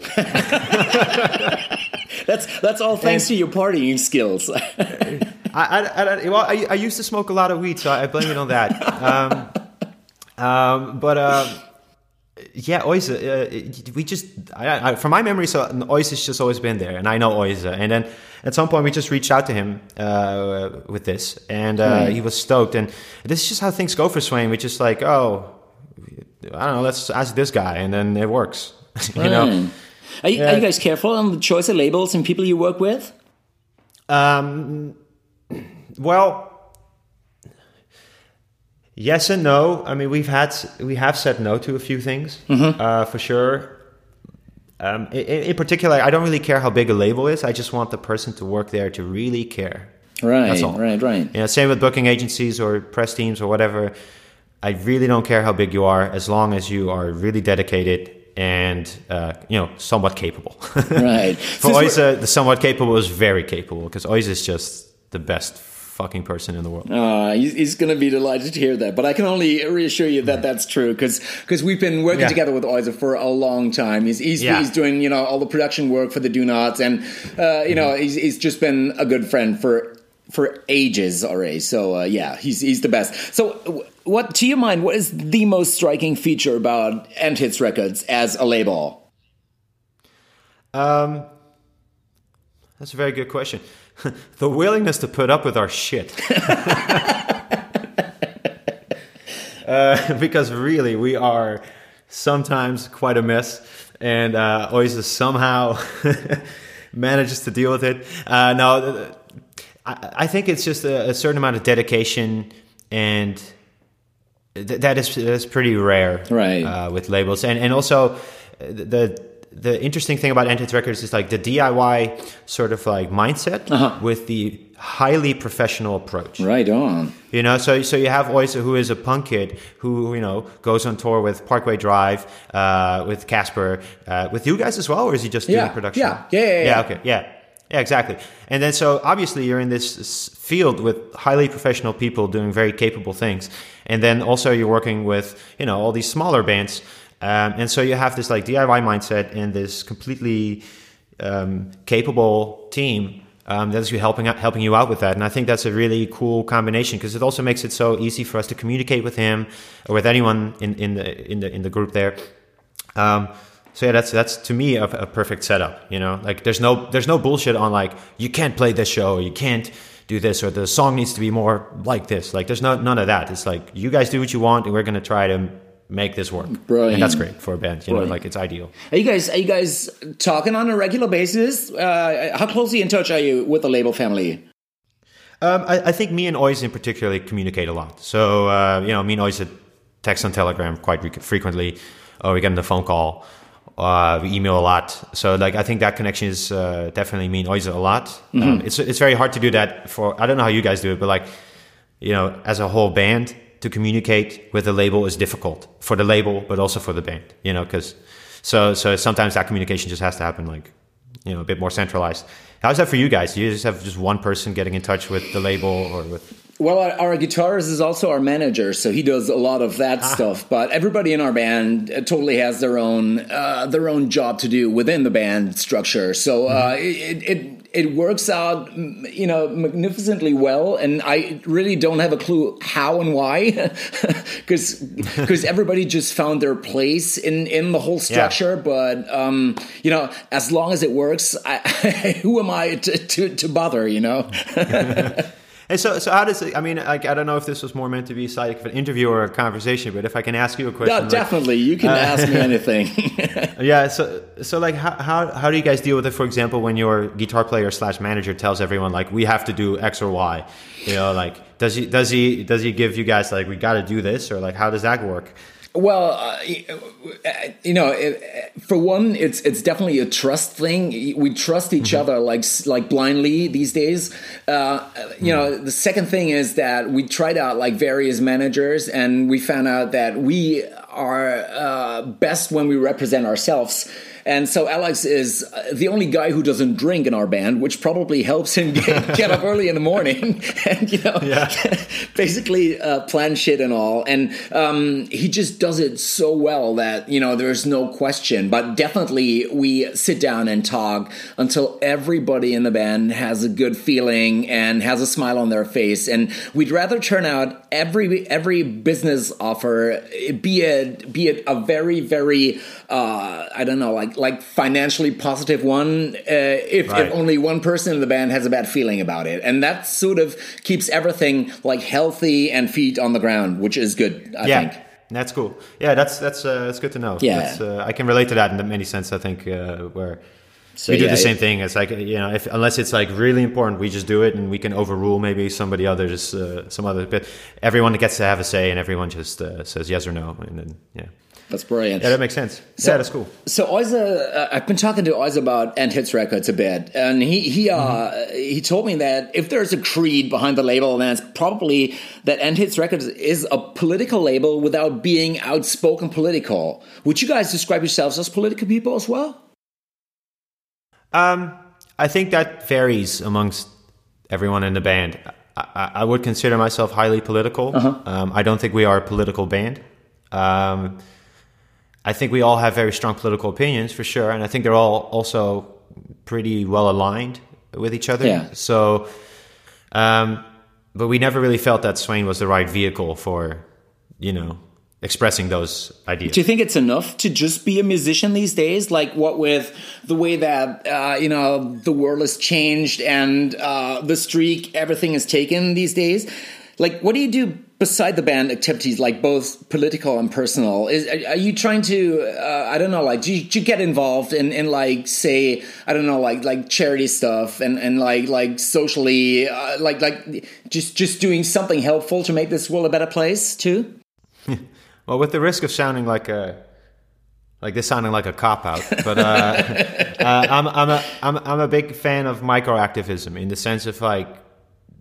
S1: That's that's all thanks to your partying skills. [LAUGHS]
S2: I, I, I, well, I, I used to smoke a lot of weed, so I blame it on that. [LAUGHS] Um, um, but uh, yeah, Oise, uh, we just, I, I, from my memory, so Oise has just always been there, and I know Oise. And then at some point, we just reached out to him uh, with this, and uh, he was stoked. And this is just how things go for Swain. We just like, oh, I don't know, let's ask this guy, and then it works. [LAUGHS] you know.
S1: Are you, are you guys careful on the choice of labels and people you work with?
S2: Um, well, yes and no. I mean, we've had we have said no to a few things uh, for sure. Um, in, in particular, I don't really care how big a label is. I just want the person to work there to really care.
S1: Right.
S2: That's all.
S1: Right. Right.
S2: You know, same with booking agencies or press teams or whatever. I really don't care how big you are, as long as you are really dedicated and uh, you know somewhat capable. [LAUGHS]
S1: Right.
S2: For Oise, the somewhat capable is very capable because Oise is just the best fucking person in the world.
S1: Uh, he's, he's going to be delighted to hear that. But I can only reassure you that that's true because we've been working
S2: Yeah.
S1: together with Oise for a long time. He's he's,
S2: Yeah.
S1: he's doing you know all the production work for the Donots, and uh, you know he's he's just been a good friend for for ages already. So uh, yeah, he's he's the best. So what to your mind? What is the most striking feature about Endhits Records as a label?
S2: Um, that's a very good question. [LAUGHS] the willingness to put up with our shit. [LAUGHS] uh, because really, we are sometimes quite a mess, and uh, Oise somehow [LAUGHS] manages to deal with it. Uh, no, I, I think it's just a, a certain amount of dedication and th- that is that's pretty rare,
S1: Right.
S2: Uh, with labels, and and also uh, the the interesting thing about Endhits Records is like the DIY sort of like mindset
S1: Uh-huh.
S2: with the highly professional approach.
S1: Right on.
S2: You know, so so you have Oise, who is a punk kid who you know goes on tour with Parkway Drive, uh, with Casper, uh, with you guys as well, or is he just
S1: Yeah,
S2: doing production?
S1: yeah, yeah, yeah, yeah.
S2: yeah, okay, yeah, yeah, exactly. And then so obviously you're in this field with highly professional people doing very capable things, and then also you're working with you know all these smaller bands, um, and so you have this like DIY mindset and this completely um, capable team um, that's you helping out, helping you out with that. And I think that's a really cool combination because it also makes it so easy for us to communicate with him or with anyone in, in the in the in the group there. Um, so yeah, that's that's to me a, a perfect setup. You know, like there's no there's no bullshit on like you can't play this show, or you can't do this, or the song needs to be more like this. Like there's no none of that. It's like you guys do what you want, and we're gonna try to make this work.
S1: Brilliant.
S2: And that's great for a band. You know, like it's ideal.
S1: Are you guys are you guys talking on a regular basis? Uh, how closely in touch are you with the label family?
S2: Um, I, I think me and Ois in particular communicate a lot. So uh, you know, me and Ois text on Telegram quite re- frequently, or we get on the phone call. Uh, we email a lot. So like, I think that connection is uh, definitely me and Ois a lot. Um, it's it's very hard to do that for. I don't know how you guys do it, but like, you know, as a whole band to communicate with the label is difficult for the label, but also for the band. You know, because so so sometimes that communication just has to happen like you know a bit more centralized. How's that for you guys? Do you just have just one person getting in touch with the label or with?
S1: Well, our, our, guitarist is also our manager, so he does a lot of that ah. stuff. But everybody in our band uh, totally has their own uh, their own job to do within the band structure. So uh, mm-hmm. it, it it works out, you know, magnificently well. And I really don't have a clue how and why, [LAUGHS] because because [LAUGHS] everybody just found their place in in the whole structure. Yeah. But um, you know, as long as it works, I, [LAUGHS] who am I to, to, to bother? You know.
S2: And so, so how does it? I mean, like, I don't know if this was more meant to be like an interview or a conversation, but if I can ask you a question,
S1: yeah, like, definitely, you can uh, ask me [LAUGHS] anything. [LAUGHS]
S2: yeah. So, so like, how, how how do you guys deal with it? For example, when your guitar player slash manager tells everyone like, we have to do X or Y, you know, like, does he does he does he give you guys like, we got to do this, or like, how does that work?
S1: Well, uh, you know, it, for one, it's it's definitely a trust thing. We trust each mm-hmm. other like like blindly these days. Uh, you mm. know, the second thing is that we tried out like various managers, and we found out that we are uh, best when we represent ourselves and so Alex is uh, the only guy who doesn't drink in our band, which probably helps him get, [LAUGHS] get up early in the morning [LAUGHS] and, you know, yeah. [LAUGHS] basically uh, plan shit and all. And um, he just does it so well that, you know, there's no question. But definitely we sit down and talk until everybody in the band has a good feeling and has a smile on their face. And we'd rather turn out every every business offer, be it be it a very very uh, I don't know like like financially positive one uh, if, right. if only one person in the band has a bad feeling about it and that sort of keeps everything like healthy and feet on the ground which is good i
S2: yeah.
S1: think
S2: that's cool yeah that's that's uh, that's good to know yeah uh, i can relate to that in many sense i think uh, where so, we do yeah, the same thing. It's like you know, if unless it's like really important, we just do it, and we can overrule maybe somebody others, uh, some other. But everyone gets to have a say, and everyone just uh, says yes or no, and then yeah.
S1: That's brilliant.
S2: Yeah, that makes sense. So, yeah, that's cool.
S1: So Oise, uh, I've been talking to Oise about Endhits Records a bit, and he he uh, mm-hmm. he told me that if there's a creed behind the label, then it's probably that Endhits Records is a political label without being outspoken political. Would you guys describe yourselves as political people as well?
S2: Um, I think that varies amongst everyone in the band. I, I would consider myself highly political. Uh-huh. Um, I don't think we are a political band. Um, I think we all have very strong political opinions for sure, and I think they're all also pretty well aligned with each other. Yeah. So, um, but we never really felt that Swain was the right vehicle for, you know, expressing those ideas.
S1: Do you think it's enough to just be a musician these days? Like what with the way that uh, you know the world has changed and uh, the streak everything is taken these days. Like, what do you do beside the band activities, like both political and personal? Is are you trying to? Uh, I don't know. Like, do you, do you, get involved in, in like say I don't know, like like charity stuff and and like like socially, uh, like like just just doing something helpful to make this world a better place too? [LAUGHS]
S2: well, with the risk of sounding like a like this sounding like a cop out, but uh, [LAUGHS] uh, I'm I'm a I'm I'm a big fan of microactivism in the sense of like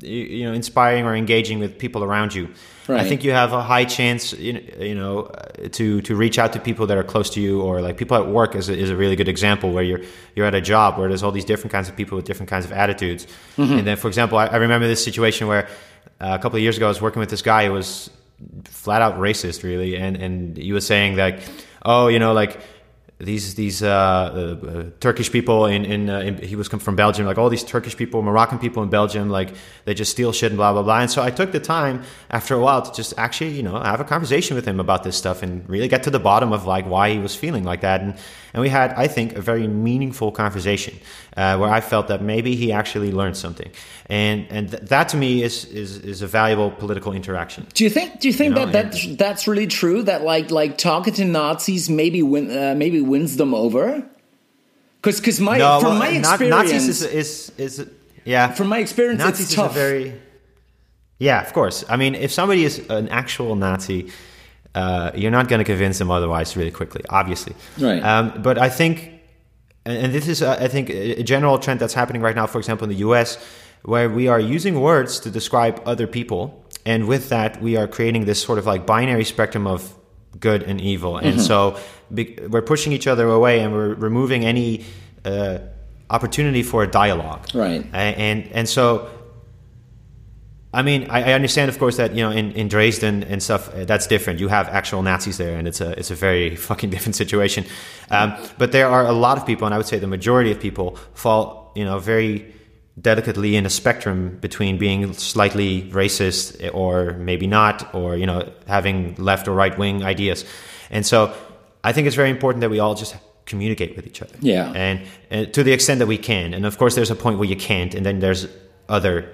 S2: you know inspiring or engaging with people around you. Right. I think you have a high chance, you know, to to reach out to people that are close to you, or like people at work is a, is a really good example where you're you're at a job where there's all these different kinds of people with different kinds of attitudes. Mm-hmm. And then, for example, I, I remember this situation where uh, a couple of years ago I was working with this guy who was flat out racist, really, and and he was saying like, oh, you know, like these these uh, uh, Turkish people in in, uh, in, he was come from Belgium like all these Turkish people Moroccan people in Belgium like they just steal shit and blah blah blah. And so I took the time after a while to just actually you know have a conversation with him about this stuff and really get to the bottom of like why he was feeling like that. And and we had I think a very meaningful conversation uh, where I felt that maybe he actually learned something and and th- that to me is, is is a valuable political interaction.
S1: Do you think do you think you know? that that that's really true that like like talking to Nazis maybe win uh, maybe wins them over? Because because my no, from well, my experience
S2: Nazis is, is is yeah
S1: from my experience
S2: Nazis
S1: it's tough.
S2: very yeah of course I mean if somebody is an actual Nazi. Uh, you're not going to convince them otherwise really quickly, obviously.
S1: Right.
S2: Um, but I think, and this is, uh, I think, a general trend that's happening right now. For example, in the U.S., where we are using words to describe other people. And with that, we are creating this sort of like binary spectrum of good and evil. And mm-hmm. so we're pushing each other away and we're removing any uh, opportunity for a dialogue.
S1: Right.
S2: And, and so I mean, I, I, understand, of course, that you know in, in Dresden and stuff uh, that's different. You have actual Nazis there, and it's a it's a very [LAUGHS] fucking different situation. Um, but there are a lot of people, and I would say the majority of people fall, you know, very delicately in a spectrum between being slightly racist or maybe not, or you know, having left or right wing ideas. And so, I think it's very important that we all just communicate with each other.
S1: Yeah,
S2: and, and to the extent that we can. And of course, there's a point where you can't, and then there's other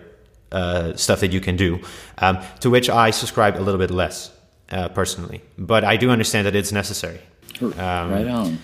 S2: uh, stuff that you can do, um, to which I subscribe a little bit less uh, personally. But I do understand that it's necessary.
S1: Um, right on.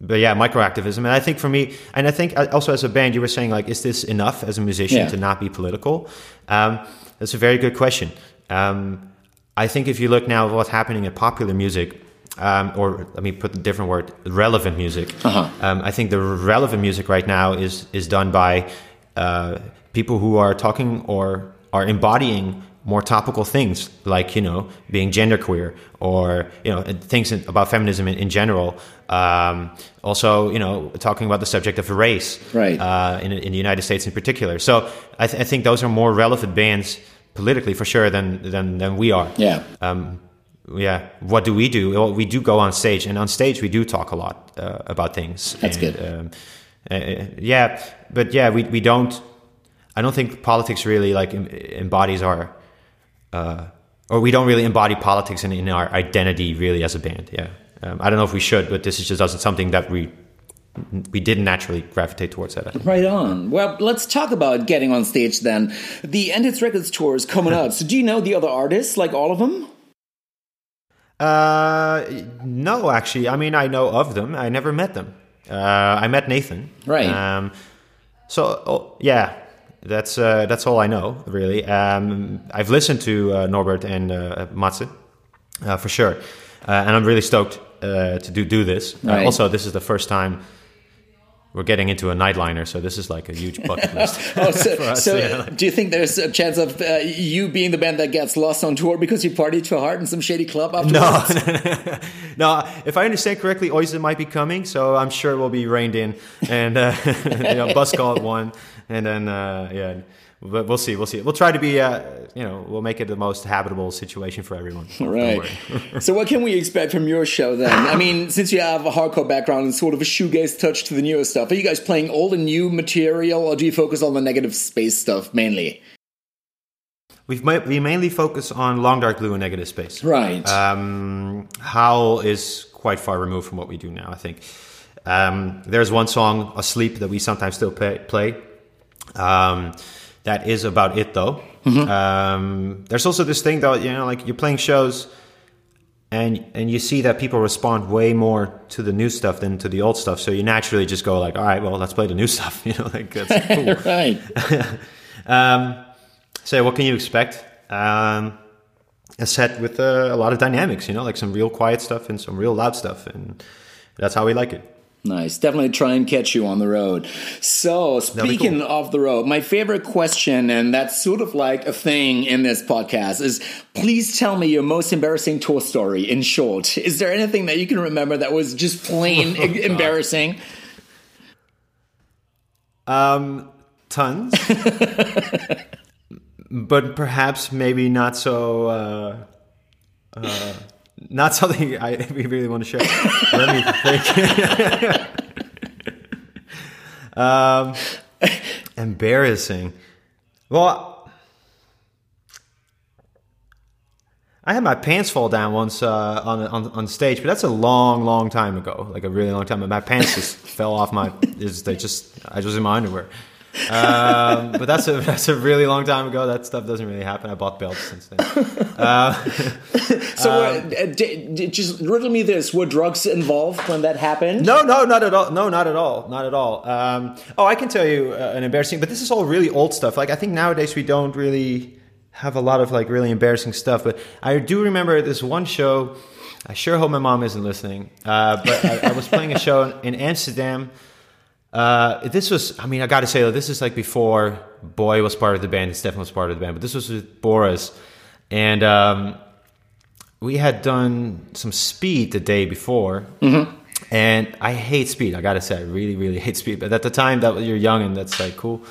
S2: But yeah, microactivism, and I think for me, and I think uh, also as a band, you were saying like, is this enough as a musician yeah. to not be political? Um, that's a very good question. Um, I think if you look now at what's happening in popular music, um, or let me put a different word, relevant music. Uh-huh. Um, I think the relevant music right now is is done by uh, people who are talking or are embodying more topical things like you know being genderqueer or you know things about feminism in, in general. Um, also you know talking about the subject of race
S1: right.
S2: uh, in, in the united states in particular. So I, th- I, think those are more relevant bands politically for sure than than, than we are.
S1: Yeah.
S2: Um, yeah. What do we do? Well, we do go on stage and on stage we do talk a lot uh, about things.
S1: That's
S2: and,
S1: good.
S2: um, uh, yeah but yeah we, we don't I don't think politics really like embodies our, uh, or we don't really embody politics in, in our identity really as a band. Yeah, um, I don't know if we should, but this is just something that we we didn't naturally gravitate towards that.
S1: Right on. Well, let's talk about getting on stage then. The Endhits Records tour is coming up. So, do you know the other artists, like all of them?
S2: Uh, no, actually. I mean, I know of them. I never met them. Uh, I met Nathan.
S1: Right.
S2: Um, so, oh, yeah, that's uh, that's all I know really. Um, I've listened to uh, Norbert and uh, Matze uh, for sure, uh, and I'm really stoked uh, to do do this. Uh, right. also, this is the first time we're getting into a nightliner, so this is like a huge bucket [LAUGHS] list.
S1: oh, so, [LAUGHS] us, so yeah. do you think there's a chance of uh, you being the band that gets lost on tour because you partied too hard in some shady club [LAUGHS] afterwards?
S2: No, no. If I understand correctly, Oise might be coming, so I'm sure we'll be reined in and uh, you know, bus call at one, and then uh, yeah but we'll see. We'll see. We'll try to be, uh, you know, we'll make it the most habitable situation for everyone.
S1: Right. [LAUGHS] so, what can we expect from your show then? I mean, since you have a hardcore background and sort of a shoegaze touch to the newer stuff, are you guys playing old and new material, or do you focus on the negative space stuff mainly?
S2: We've we mainly focus on Long Dark Blue and Negative Space.
S1: Right.
S2: Um, Howl is quite far removed from what we do now. I think. Um, there's one song, Asleep, that we sometimes still pay, play. Um, that is about it though. Mm-hmm. Um, there's also this thing though, you know, like you're playing shows and and you see that people respond way more to the new stuff than to the old stuff. So you naturally just go like, all right, well, let's play the new [LAUGHS] stuff. You know, like that's [LAUGHS]
S1: cool. right. [LAUGHS]
S2: um, so what can you expect? Um, a set with uh, a lot of dynamics, you know, like some real quiet stuff and some real loud stuff, and that's how we like it.
S1: Nice. Definitely try and catch you on the road. So, speaking cool. of the road, my favorite question, and that's sort of like a thing in this podcast, is please tell me your most embarrassing tour story in short. Is there anything that you can remember that was just plain [LAUGHS] oh, embarrassing?
S2: Um, tons. [LAUGHS] but perhaps maybe not so. Uh, uh, not something I [LAUGHS] really want to share. Let me think. [LAUGHS] um, embarrassing. Well, I had my pants fall down once uh, on, on on stage, but that's a long, long time ago. Like a really long time. My pants just [LAUGHS] fell off my. They just I was in my underwear um, but that's a [LAUGHS] that's a really long time ago. That stuff doesn't really happen. I bought belts since then. Uh, [LAUGHS]
S1: so, um, uh, d- d- just riddle me this: Were drugs involved when that happened?
S2: No, no, not at all. No, not at all. Not at all. Um, oh, I can tell you uh, an embarrassing, but this is all really old stuff. Like I think nowadays we don't really have a lot of like really embarrassing stuff. But I do remember this one show. I sure hope my mom isn't listening. Uh, but I, I was playing a show in Amsterdam. Uh, this was, I mean, I got to say, this is like before Boy was part of the band and Stefan was part of the band, but this was with Boris. And um, we had done some speed the day before. Mm-hmm. And I hate speed. I got to say, I really, really [LAUGHS] hate speed. But at the time, that you're young and that's like cool.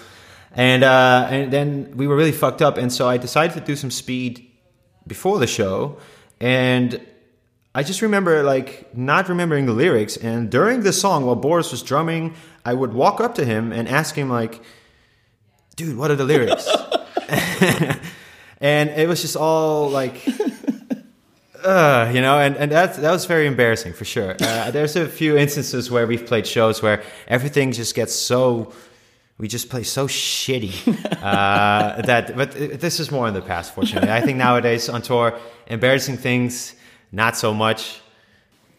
S2: And uh, and then we were really fucked up, and so I decided to do some speed before the show, and I just remember like not remembering the lyrics. And during the song, while Boris was drumming, I would walk up to him and ask him like, "Dude, what are the lyrics?" [LAUGHS] and it was just all like. [LAUGHS] Uh, you know, and, and that that was very embarrassing for sure. Uh, there's a few instances where we've played shows where everything just gets so we just play so shitty [LAUGHS] uh, that. But this is more in the past, fortunately. I think nowadays on tour, embarrassing things not so much.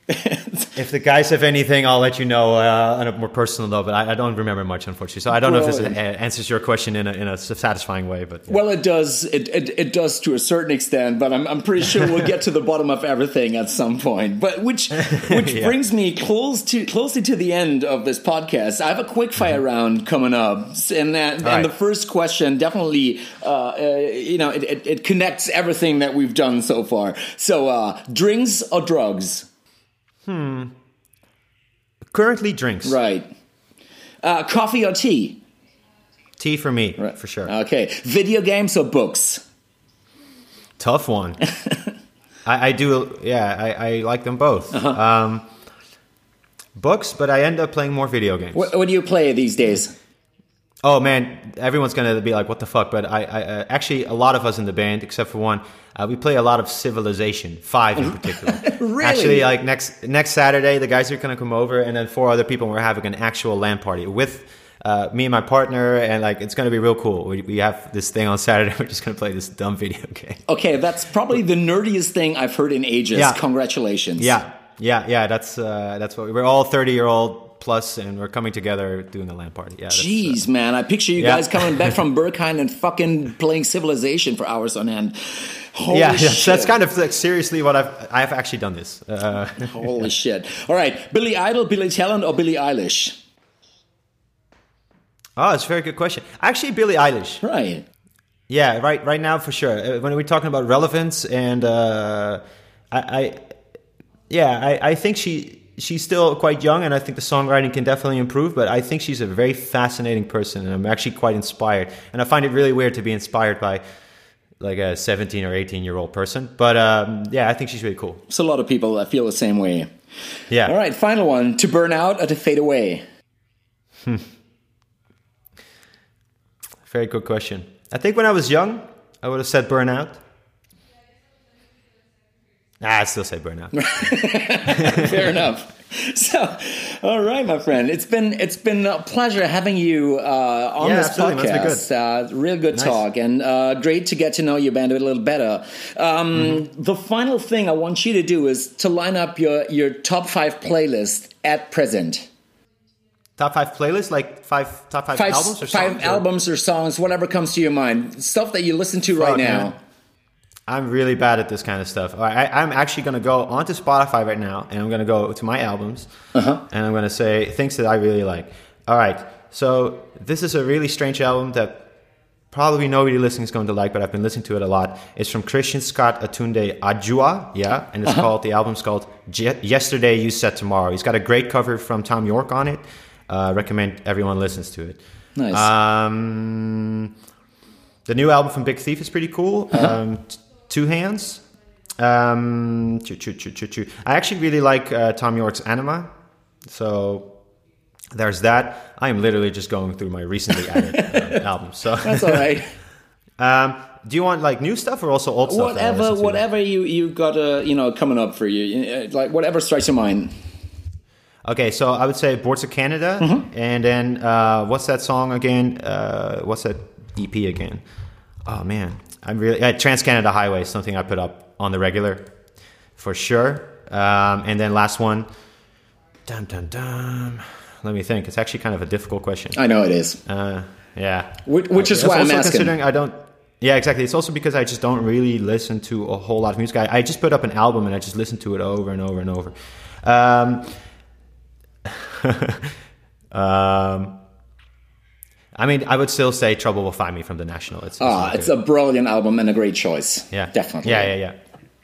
S2: [LAUGHS] if the guys have anything, I'll let you know uh, on a more personal note. But I, I, don't remember much, unfortunately. So I don't well, know if this answers your question in a, in a satisfying way. But
S1: yeah. well, it does. It, it, it does to a certain extent. But I'm, I'm pretty sure we'll get to the bottom of everything at some point. But which [LAUGHS] which yeah. brings me close to closely to the end of this podcast. I have a quick fire mm-hmm. round coming up, and that and right. the first question definitely, uh, uh, you know, it, it, it, connects everything that we've done so far. So, uh, drinks or drugs?
S2: Hmm. Currently drinks.
S1: Right. Uh, coffee or tea?
S2: Tea for me, right. for sure.
S1: Okay. Video games or books?
S2: Tough one. [LAUGHS] I, I, do, yeah, I, I, like them both. Uh-huh. Um, books, but I end up playing more video games.
S1: What, what do you play these days?
S2: Oh man, everyone's gonna be like, "What the fuck?" But I, I uh, actually, a lot of us in the band, except for one, uh, we play a lot of Civilization Five in [LAUGHS] particular.
S1: really?
S2: Actually, like next next Saturday, the guys are gonna come over, and then four other people. And We're having an actual LAN party with uh, me and my partner, and like it's gonna be real cool. We, we have this thing on Saturday. [LAUGHS] We're just gonna play this dumb video game.
S1: Okay, that's probably the nerdiest thing I've heard in ages.
S2: Yeah.
S1: Congratulations.
S2: Yeah, yeah, yeah. That's uh, that's what we, we're all thirty year old plus, and we're coming together doing a LAN party. Yeah.
S1: Jeez, uh, man, I picture you yeah. guys coming back from [LAUGHS] Berghain and fucking playing Civilization for hours on end. Holy
S2: yeah,
S1: shit.
S2: that's kind of like seriously what I've I've actually done this. Uh, [LAUGHS]
S1: Holy shit! All right, Billy Idol, Billy Talent, or Billie Eilish?
S2: Oh, it's a very good question. Actually, Billie Eilish.
S1: Right.
S2: Yeah, right. Right now, for sure. Uh, when we're talking about relevance, and uh, I, I, yeah, I, I think she she's still quite young, and I think the songwriting can definitely improve. But I think she's a very fascinating person, and I'm actually quite inspired. And I find it really weird to be inspired by like a 17 or 18 year old person. But um, yeah, I think she's really cool.
S1: So a lot of people that feel the same way.
S2: Yeah.
S1: All right, final one: to burn out or to fade away.
S2: Hmm. Very good question. I think when I was young, I would have said burnout. Ah, I still say burnout. [LAUGHS]
S1: Fair enough. So, all right, my friend, it's been it's been a pleasure having you uh, on
S2: yeah,
S1: this
S2: absolutely.
S1: podcast. Uh, real good nice. talk, and uh, great to get to know your band a little better. Um, mm-hmm. The final thing I want you to do is to line up your your top five playlist at present.
S2: Top five playlists, like five top five, five albums or
S1: five
S2: songs,
S1: albums or? or? songs, whatever comes to your mind. Stuff that you listen to Fuck, right now. Man.
S2: I'm really bad at this kind of stuff. I, am actually going to go onto Spotify right now, and I'm going to go to my albums, uh-huh. and I'm going to say things that I really like. All right, so this is a really strange album that probably nobody listening is going to like, but I've been listening to it a lot. It's from Christian Scott Atunde Adjuah, yeah, and it's uh-huh. called the album's called "Yesterday You Said Tomorrow." He's got a great cover from Thom Yorke on it. Uh, recommend everyone listens to it.
S1: Nice.
S2: Um, the new album from Big Thief is pretty cool. Uh-huh. Um, two hands. Um, choo, choo, choo, I actually really like uh, Thom Yorke's Anima. So there's that. I am literally just going through my recently [LAUGHS] added uh, albums. So [LAUGHS]
S1: that's all right. [LAUGHS]
S2: um, do you want like new stuff or also old
S1: stuff? Whatever, whatever you you got uh, you know coming up for you, like whatever strikes your mind.
S2: Okay, so I would say Boards of Canada, mm-hmm. and then uh, what's that song again? Uh, what's that EP again? Oh man, I'm really uh, Trans Canada Highway, something I put up on the regular for sure. Um, and then last one, dum dum dum. Let me think. It's actually kind of a difficult question.
S1: I know it is.
S2: Uh, yeah,
S1: which, which is why I'm asking.
S2: Considering I don't. Yeah, exactly. It's also because I just don't really listen to a whole lot of music. I, I just put up an album and I just listen to it over and over and over. Um, [LAUGHS] um, I mean, I would still say "Trouble Will Find Me" from the National.
S1: It's, ah, it's a brilliant album and a great choice.
S2: Yeah,
S1: definitely.
S2: Yeah, yeah, yeah.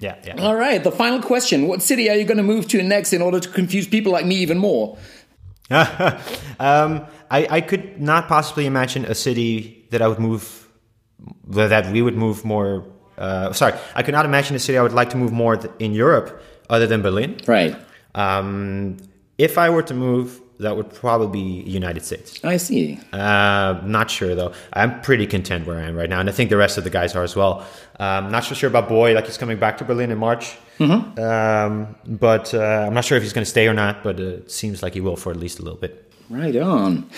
S2: Yeah, yeah.
S1: All right. The final question: What city are you going to move to next in order to confuse people like me even more? [LAUGHS]
S2: um, I, I could not possibly imagine a city that I would move, that we would move more. Uh, sorry, I could not imagine a city I would like to move more in Europe other than Berlin.
S1: Right.
S2: Um, if I were to move, that would probably be United States.
S1: I see.
S2: Uh, not sure though. I'm pretty content where I am right now, and I think the rest of the guys are as well. Um, not so sure about Boy, like he's coming back to Berlin in March. Mm-hmm. Um, but uh, I'm not sure if he's going to stay or not. But it seems like he will for at least a little bit.
S1: Right on.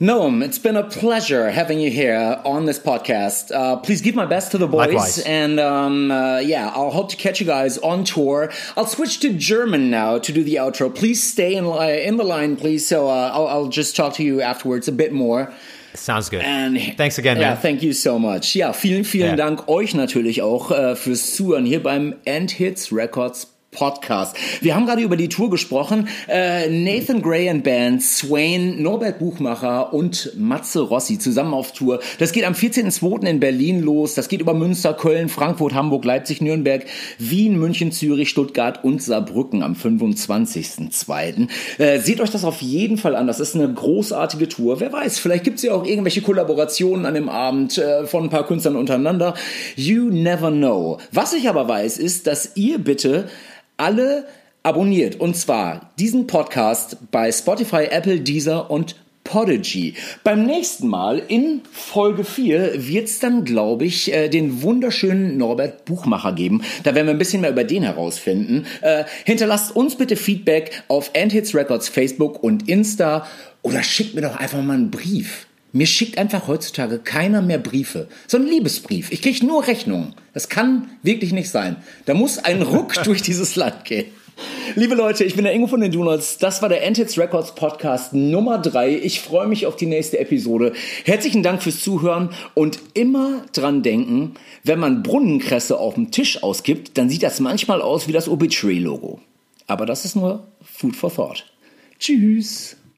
S1: Noam, it's been a pleasure having you here on this podcast. Uh, please give my best to the boys.
S2: Likewise.
S1: And um, uh, yeah, I'll hope to catch you guys on tour. I'll switch to German now to do the outro. Please stay in, li- in the line, please. So uh, I'll, I'll just talk to you afterwards a bit more.
S2: Sounds good.
S1: And
S2: Thanks again, man.
S1: thank you so much. Ja, vielen, vielen
S2: Ja.
S1: Dank euch natürlich auch äh, fürs Zuhören hier beim Endhits Records Podcast. Wir haben gerade über die Tour gesprochen. Äh, Nathan Gray and Band, Swain, Norbert Buchmacher und Matze Rossi zusammen auf Tour. Das geht am 14.02. in Berlin los. Das geht über Münster, Köln, Frankfurt, Hamburg, Leipzig, Nürnberg, Wien, München, Zürich, Stuttgart und Saarbrücken am 25.02. Äh, seht euch das auf jeden Fall an. Das ist eine großartige Tour. Wer weiß, vielleicht gibt es ja auch irgendwelche Kollaborationen an dem Abend äh, von ein paar Künstlern untereinander. You never know. Was ich aber weiß, ist, dass ihr bitte alle abonniert. Und zwar diesen Podcast bei Spotify, Apple, Deezer und Podigy. Beim nächsten Mal in Folge 4 wird es dann, glaube ich, äh, den wunderschönen Norbert Buchmacher geben. Da werden wir ein bisschen mehr über den herausfinden. Äh, hinterlasst uns bitte Feedback auf Endhits Records Facebook und Insta oder schickt mir doch einfach mal einen Brief. Mir schickt einfach heutzutage keiner mehr Briefe. So ein Liebesbrief. Ich kriege nur Rechnungen. Das kann wirklich nicht sein. Da muss ein Ruck [LAUGHS] durch dieses Land gehen. Liebe Leute, ich bin der Ingo von den Donuts. Das war der Endhits Records Podcast Nummer 3. Ich freue mich auf die nächste Episode. Herzlichen Dank fürs Zuhören und immer dran denken, wenn man Brunnenkresse auf dem Tisch ausgibt, dann sieht das manchmal aus wie das Obituary-Logo. Aber das ist nur Food for Thought. Tschüss.